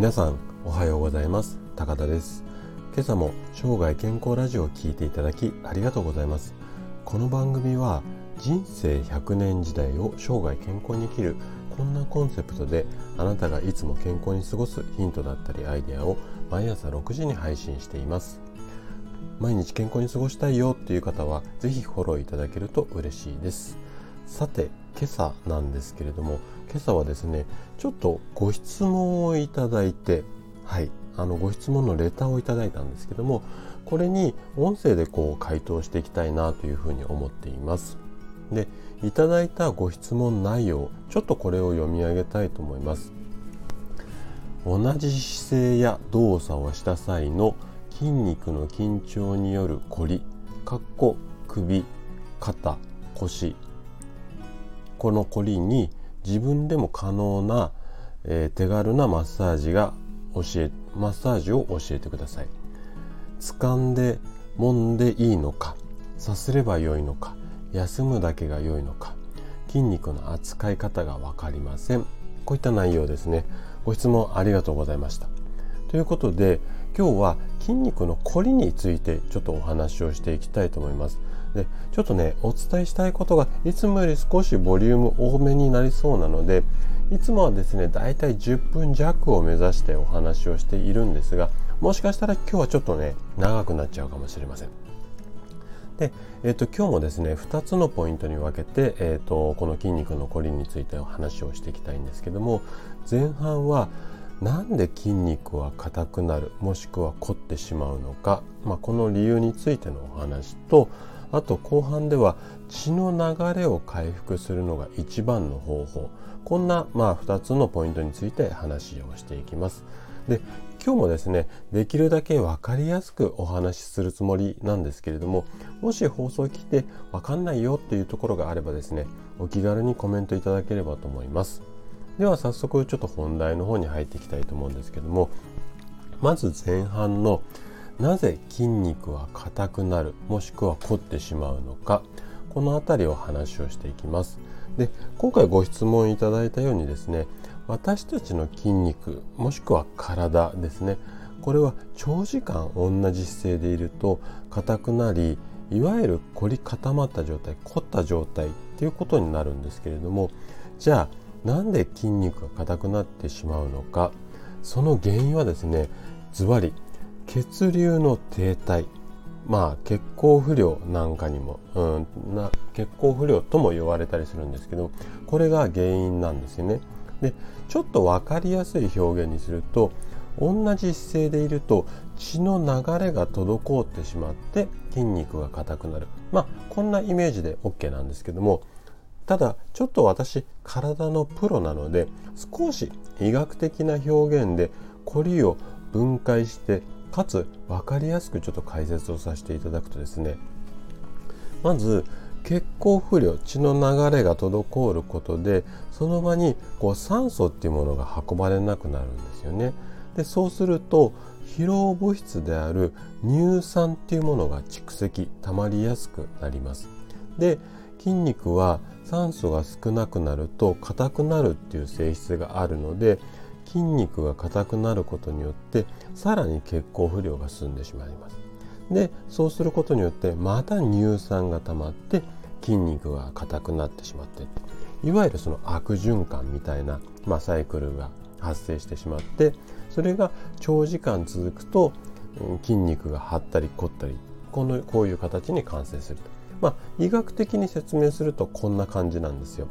皆さんおはようございます。高田です。今朝も生涯健康ラジオを聞いていただきありがとうございます。この番組は人生100年時代を生涯健康に生きるこんなコンセプトであなたがいつも健康に過ごすヒントだったりアイデアを毎朝6時に配信しています。毎日健康に過ごしたいよっていう方は是非フォローいただけると嬉しいです。さて今朝なんですけれども今朝はですねちょっとご質問をいただいてはいあのご質問のレターをいただいたんですけどもこれに音声でこう回答していきたいなというふうに思っています。でいただいたご質問内容ちょっとこれを読み上げたいと思います。同じ姿勢や動作をした際の筋肉の緊張によるこりかっこ首肩腰。このこりに自分でも可能な、えー、手軽なマッサージが教えマッサージを教えてください。掴んで揉んでいいのかさすればよいのか休むだけが良いのか筋肉の扱い方が分かりません。こういった内容ですね。ご質問ありがとうございました。ということで今日は筋肉のこりについてちょっとお話をしていきたいと思います。でちょっとねお伝えしたいことがいつもより少しボリューム多めになりそうなのでいつもはですねだいたい10分弱を目指してお話をしているんですがもしかしたら今日はちょっとね長くなっちゃうかもしれません。で、えーと、今日もですね2つのポイントに分けて、えーと、この筋肉のこりについてお話をしていきたいんですけども前半はなんで筋肉は硬くなるもしくは凝ってしまうのか、まあ、この理由についてのお話とあと後半では血の流れを回復するのが一番の方法こんなまあ2つのポイントについて話をしていきます。で今日もですねできるだけ分かりやすくお話しするつもりなんですけれどももし放送を聞いて分かんないよっていうところがあればですねお気軽にコメントいただければと思いますでは早速ちょっと本題の方に入っていきたいと思うんですけどもまず前半のなぜ筋肉は硬くなるもしくは凝ってしまうのかこの辺りを話をしていきます。で今回ご質問いただいたようにですね私たちの筋肉もしくは体ですねこれは長時間同じ姿勢でいると硬くなりいわゆる凝り固まった状態凝った状態っていうことになるんですけれどもじゃあなんで筋肉が硬くなってしまうのかその原因はですねズバリ血流の停滞まあ血行不良なんかにも、うん、な血行不良とも言われたりするんですけどこれが原因なんですよね。でちょっと分かりやすい表現にすると同じ姿勢でいると血の流れが滞ってしまって筋肉が硬くなるまあこんなイメージで OK なんですけどもただちょっと私体のプロなので少し医学的な表現でコリを分解してかつ分かりやすくちょっと解説をさせていただくとですねまず血行不良血の流れが滞ることでその場にこう酸素っていうものが運ばれなくなるんですよね。でそうすると疲労物質である乳酸っていうものが蓄積溜まりやすくなります。で筋肉は酸素が少なくなると硬くなるっていう性質があるので筋肉が硬くなることによってさらに血行不良が進んでしまいますでそうすることによってまた乳酸が溜まって筋肉が硬くなってしまっていわゆるその悪循環みたいな、まあ、サイクルが発生してしまってそれが長時間続くと筋肉が張ったり凝ったりこのこういう形に完成すると、まあ、医学的に説明するとこんな感じなんですよ。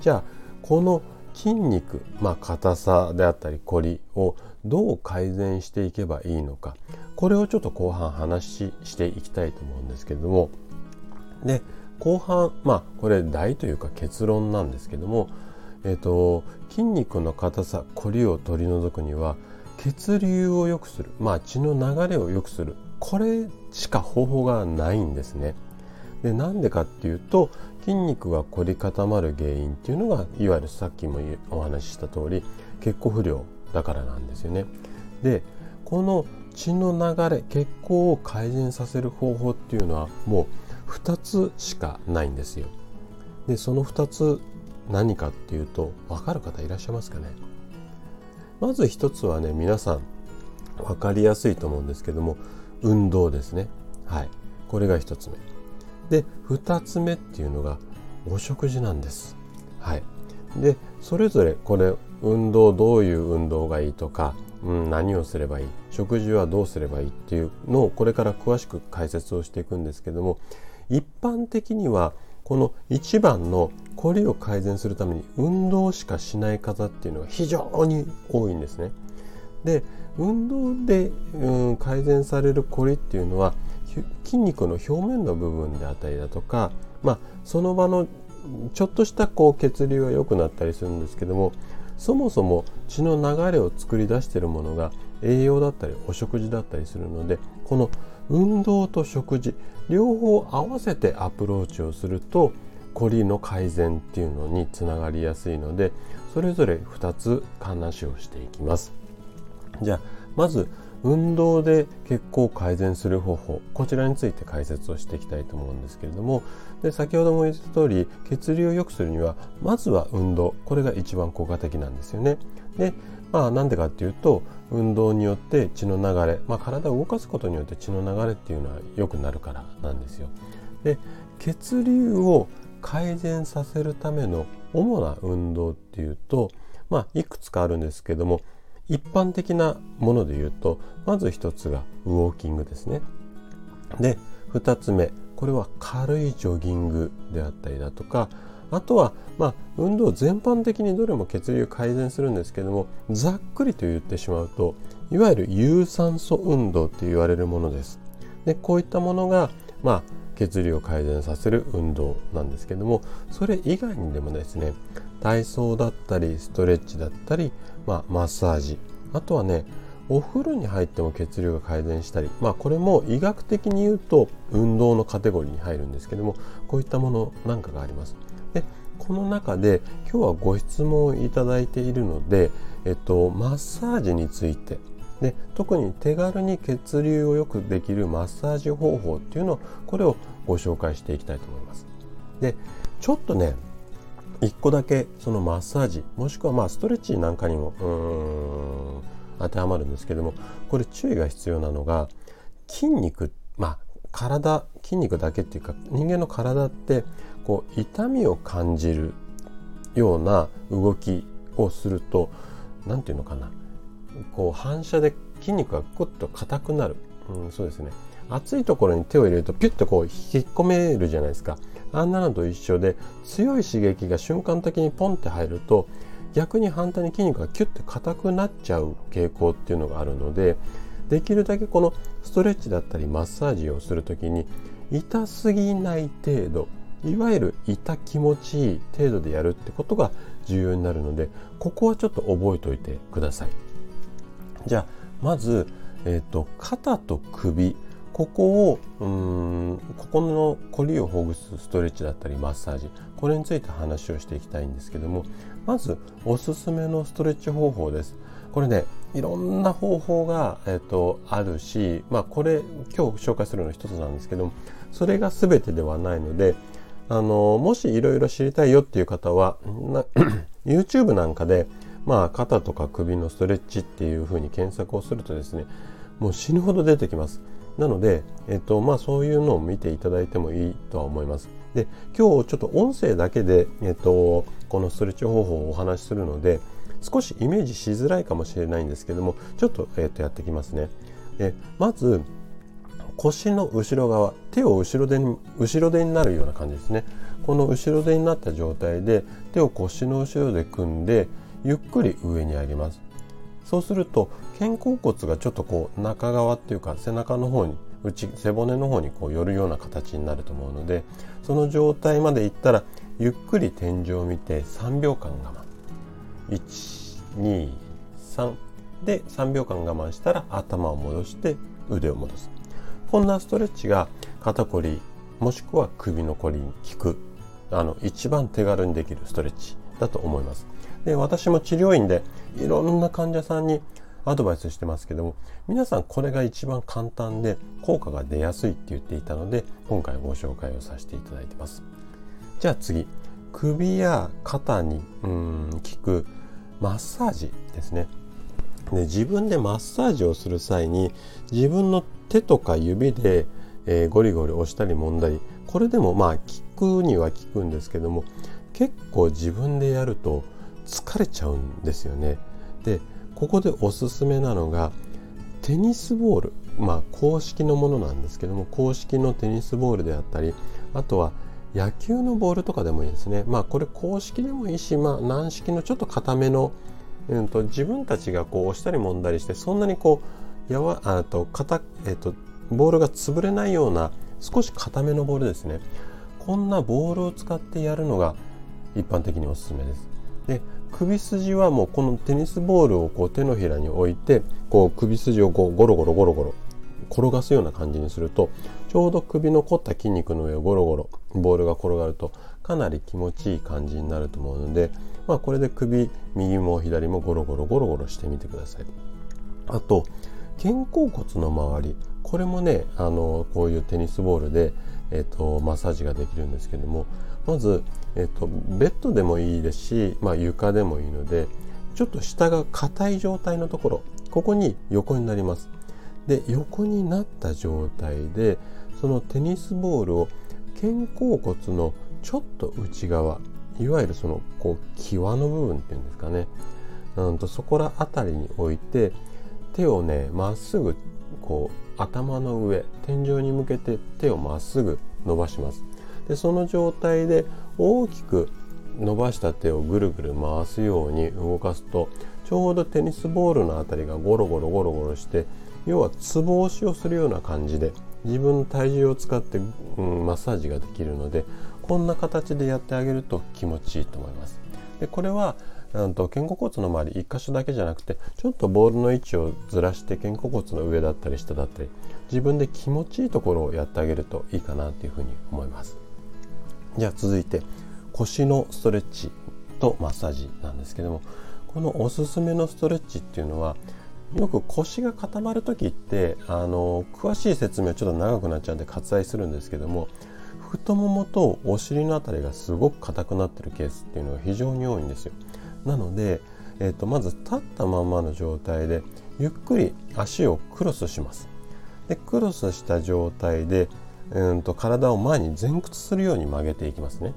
じゃあこの筋肉、まあ、硬さであったり凝りをどう改善していけばいいのか。これをちょっと後半話ししていきたいと思うんですけども。で後半まあこれ大というか結論なんですけども、えーと、筋肉の硬さ凝りを取り除くには血流を良くする、まあ、血の流れを良くする。これしか方法がないんですね。でなんでかっていうと筋肉が凝り固まる原因っていうのがいわゆるさっきもお話しした通り血行不良だからなんですよね。でこの血の流れ血行を改善させる方法っていうのはもう2つしかないんですよ。でその2つ何かっていうと分かる方いらっしゃいますかね？まず一つはね皆さん分かりやすいと思うんですけども運動ですねはいこれが一つ目で二つ目っていうのがお食事なんですはいでそれぞれこれ運動どういう運動がいいとか、うん、何をすればいい食事はどうすればいいっていうのをこれから詳しく解説をしていくんですけども一般的にはこの一番のこりを改善するために運動しかしない方っていうのが非常に多いんですね。で運動で、うん、改善されるこりっていうのは筋肉の表面の部分であったりだとか、まあ、その場のちょっとしたこう血流が良くなったりするんですけどもそもそも血の流れを作り出しているものが栄養だったりお食事だったりするのでこの運動と食事両方合わせてアプローチをするとコリの改善っていうのにつながりやすいのでそれぞれ2つ話をしていきます。じゃあまず運動で血行を改善する方法こちらについて解説をしていきたいと思うんですけれどもで先ほども言った通り血流を良くするにはまずは運動これが一番効果的なんですよね。でまあなんでかっていうと運動によって血の流れ、まあ、体を動かすことによって血の流れっていうのは良くなるからなんですよ。で血流を改善させるための主な運動っていうとまあいくつかあるんですけども一般的なもので言うとまず一つがウォーキングですね。で二つ目これは軽いジョギングであったりだとかあとはまあ運動全般的にどれも血流改善するんですけどもざっくりと言ってしまうといわゆる有酸素運動って言われるものです。でこういったものがまあ血流を改善させる運動なんですけどもそれ以外にでもですね体操だったりストレッチだったり、まあ、マッサージあとはねお風呂に入っても血流が改善したり、まあ、これも医学的に言うと運動のカテゴリーに入るんですけどもこういったものなんかがあります。でこの中で今日はご質問をいただいているので、えっと、マッサージについてで特に手軽に血流を良くできるマッサージ方法っていうのをこれをご紹介していきたいと思います。でちょっとね1個だけそのマッサージもしくはまあストレッチなんかにも当てはまるんですけどもこれ注意が必要なのが筋肉まあ体筋肉だけっていうか人間の体ってこう痛みを感じるような動きをすると何て言うのかなこう反射で筋肉がグッと硬くなる、うん、そうですね。熱いところに手を入れるとピュッとこう引っ込めるじゃないですか。あんなのと一緒で強い刺激が瞬間的にポンって入ると逆に反対に筋肉がキュッて硬くなっちゃう傾向っていうのがあるのでできるだけこのストレッチだったりマッサージをする時に痛すぎない程度いわゆる痛気持ちいい程度でやるってことが重要になるのでここはちょっと覚えておいてください。じゃあまず、えーと肩と首。ここをうんここのこりをほぐすストレッチだったりマッサージ。これについて話をしていきたいんですけどもまずおすすめのストレッチ方法です。これねいろんな方法が、えーと、あるしまあこれ今日紹介するの一つなんですけどもそれが全てではないのであのもしいろいろ知りたいよっていう方は YouTube なんかでまあ肩とか首のストレッチっていうふうに検索をするとですねもう死ぬほど出てきますなので、えっとまあ、そういうのを見ていただいてもいいとは思います。で今日ちょっと音声だけで、えっと、このストレッチ方法をお話しするので少しイメージしづらいかもしれないんですけどもちょっと,、えっとやってきますね。でまず腰の後ろ側手を後ろ手に後ろ手になるような感じですねこの後ろ手になった状態で手を腰の後ろで組んでゆっくり上に上げます。そうすると肩甲骨がちょっとこう中側っていうか背中の方に内背骨の方にこう寄るような形になると思うのでその状態までいったらゆっくり天井を見て3秒間我慢。123で3秒間我慢したら頭を戻して腕を戻す。こんなストレッチが肩こりもしくは首のこりに効くあの一番手軽にできるストレッチだと思います。で私も治療院でいろんな患者さんにアドバイスしてますけども皆さんこれが一番簡単で効果が出やすいって言っていたので今回ご紹介をさせていただいてます。じゃあ次首や肩にうん効くマッサージですね。で自分でマッサージをする際に自分の手とか指で、えー、ゴリゴリ押したり揉んだりこれでもまあ効くには効くんですけども結構自分でやると疲れちゃうんですよね。でここでおすすめなのがテニスボールまあ公式のものなんですけども公式のテニスボールであったりあとは野球のボールとかでもいいですね。まあこれ公式でもいいし、まあ軟式のちょっと硬めのうんと、自分たちがこう押したり揉んだりしてそんなにこうやわあと硬、えっと、ボールが潰れないような少し硬めのボールですねこんなボールを使ってやるのが一般的におすすめですで首筋はもうこのテニスボールをこう手のひらに置いてこう首筋をこうゴロゴロゴロゴロ転がすような感じにするとちょうど首の凝った筋肉の上をゴロゴロボールが転がるとかなり気持ちいい感じになると思うのでまあ、これで首右も左もゴロゴロゴロゴロしてみてください。あと肩甲骨の周りこれもねあのこういうテニスボールで、えーと、マッサージができるんですけどもまず、えーと、ベッドでもいいですし、まあ、床でもいいのでちょっと下が硬い状態のところここに横になります。で横になった状態でそのテニスボールを肩甲骨のちょっと内側いわゆるそのこう際の部分っていうんですかね。うんとそこら辺りに置いて手をねまっすぐこう頭の上天井に向けて手をまっすぐ伸ばします。でその状態で大きく伸ばした手をぐるぐる回すように動かすとちょうどテニスボールの辺りがゴロゴロゴロゴロして要はつぼ押しをするような感じで自分の体重を使って、うん、マッサージができるのでこんな形でやってあげると気持ちいいと思います。でこれはなんと肩甲骨の周り1箇所だけじゃなくてちょっとボールの位置をずらして肩甲骨の上だったり下だったり自分で気持ちいいところをやってあげるといいかなというふうに思いますじゃあ続いて腰のストレッチとマッサージなんですけどもこのおすすめのストレッチっていうのはよく腰が固まる時ってあの詳しい説明はちょっと長くなっちゃうんで割愛するんですけども太ももとお尻の辺りがすごく硬くなってるケースっていうのが非常に多いんですよ。なので、えーと、まず立ったままの状態でゆっくり足をクロスします。でクロスした状態で、うんと体を前に前屈するように曲げていきますね。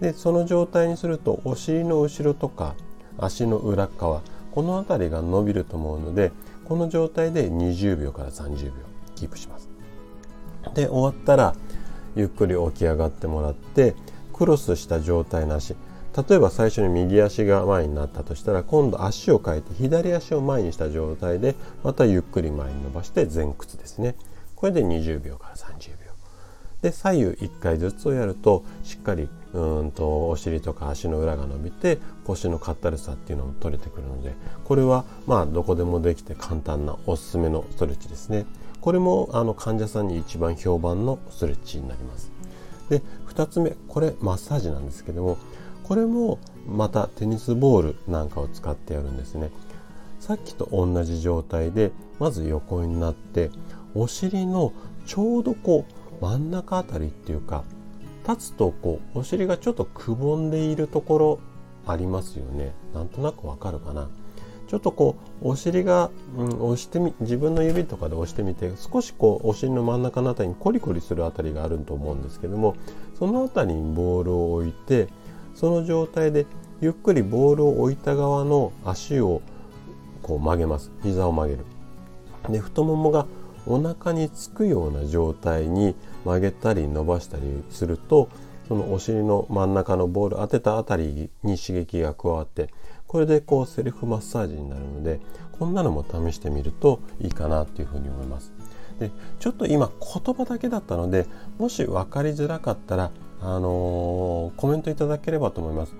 でその状態にするとお尻の後ろとか足の裏側この辺りが伸びると思うのでこの状態で20秒から30秒キープします。で終わったらゆっくり起き上がってもらってクロスした状態の足例えば最初に右足が前になったとしたら今度足を変えて左足を前にした状態でまたゆっくり前に伸ばして前屈ですねこれで20秒から30秒で左右1回ずつをやるとしっかりうんとお尻とか足の裏が伸びて腰のかったるさっていうのも取れてくるのでこれはまあどこでもできて簡単なおすすめのストレッチですね。これもあの患者さんに一番評判のストレッチになりますで2つ目これマッサージなんですけどもこれもまたテニスボールなんかを使ってやるんですねさっきと同じ状態でまず横になってお尻のちょうどこう真ん中あたりっていうか立つとこうお尻がちょっとくぼんでいるところありますよね。なんとなくわかるかな。ちょっとこうお尻が、うん、押してみ自分の指とかで押してみて少しこうお尻の真ん中の辺りにコリコリする辺りがあると思うんですけどもその辺りにボールを置いてその状態でゆっくりボールを置いた側の足をこう曲げます。膝を曲げる。で太ももがお腹につくような状態に曲げたり伸ばしたりするとそのお尻の真ん中のボール当てた辺りに刺激が加わってこれでこうセルフマッサージになるのでこんなのも試してみるといいかなというふうに思います。でちょっと今言葉だけだったのでもし分かりづらかったら、あのー、コメントいただければと思います。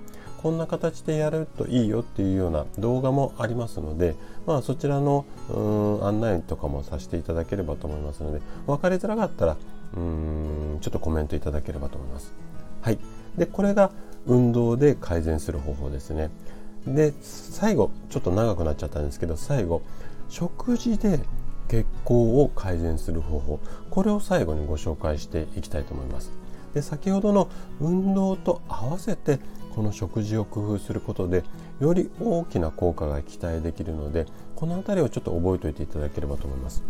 こんな形でやるといいよっていうような動画もありますので、まあ、そちらのうん案内とかもさせていただければと思いますので分かりづらかったらうんちょっとコメントいただければと思います。はい、でこれが運動で改善する方法ですね。で最後ちょっと長くなっちゃったんですけど最後食事で血行を改善する方法これを最後にご紹介していきたいと思いますで先ほどの運動と合わせてこの食事を工夫することでより大きな効果が期待できるのでこの辺りをちょっと覚えておいていただければと思います。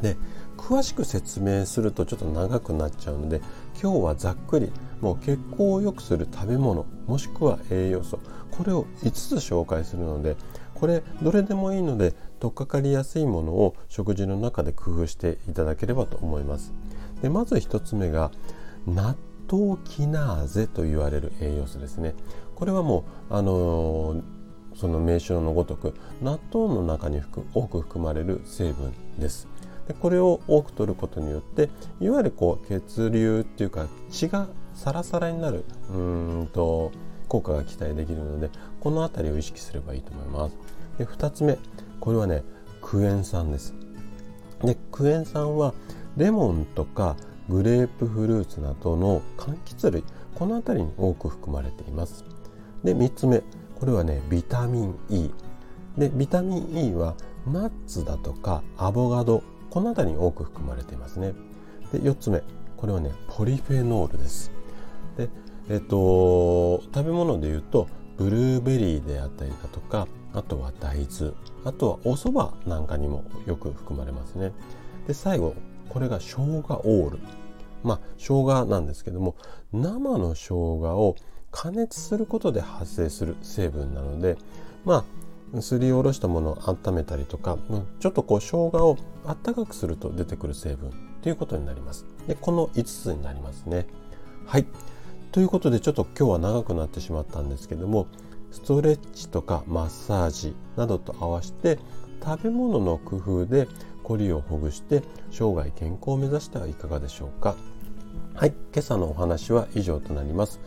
で詳しく説明するとちょっと長くなっちゃうので今日はざっくりもう血行を良くする食べ物もしくは栄養素これを5つ紹介するのでこれどれでもいいので取っかかりやすいものを食事の中で工夫していただければと思います。でまず1つ目が納豆キナーゼと言われる栄養素ですね。これはもうあの、その名称のごとく納豆の中に多く含まれる成分です。でこれを多く取ることによっていわゆるこう血流っていうか血がサラサラになるうんと効果が期待できるのでこの辺りを意識すればいいと思います。で2つ目これはねクエン酸です。でクエン酸はレモンとかグレープフルーツなどの柑橘類この辺りに多く含まれています。で3つ目これはねビタミン E でビタミン E はナッツだとかアボカドこの辺りに多く含まれていますね。で4つ目これはねポリフェノールです。でえっと食べ物で言うとブルーベリーであったりだとかあとは大豆あとはお蕎麦なんかにもよく含まれますね。で最後これが生姜オールまあ生姜なんですけども生の生姜を加熱することで発生する成分なのでまあすりおろしたものを温めたりとかちょっとこう生姜をあったかくすると出てくる成分ということになります。でこの5つになりますね。はいということでちょっと今日は長くなってしまったんですけどもストレッチとかマッサージなどと合わせて食べ物の工夫でコリをほぐして生涯健康を目指してはいかがでしょうか。はい今朝のお話は以上となります。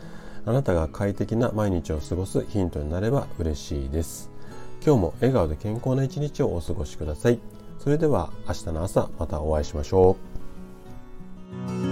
あなたが快適な毎日を過ごすヒントになれば嬉しいです。今日も笑顔で健康な一日をお過ごしください。それでは明日の朝またお会いしましょう。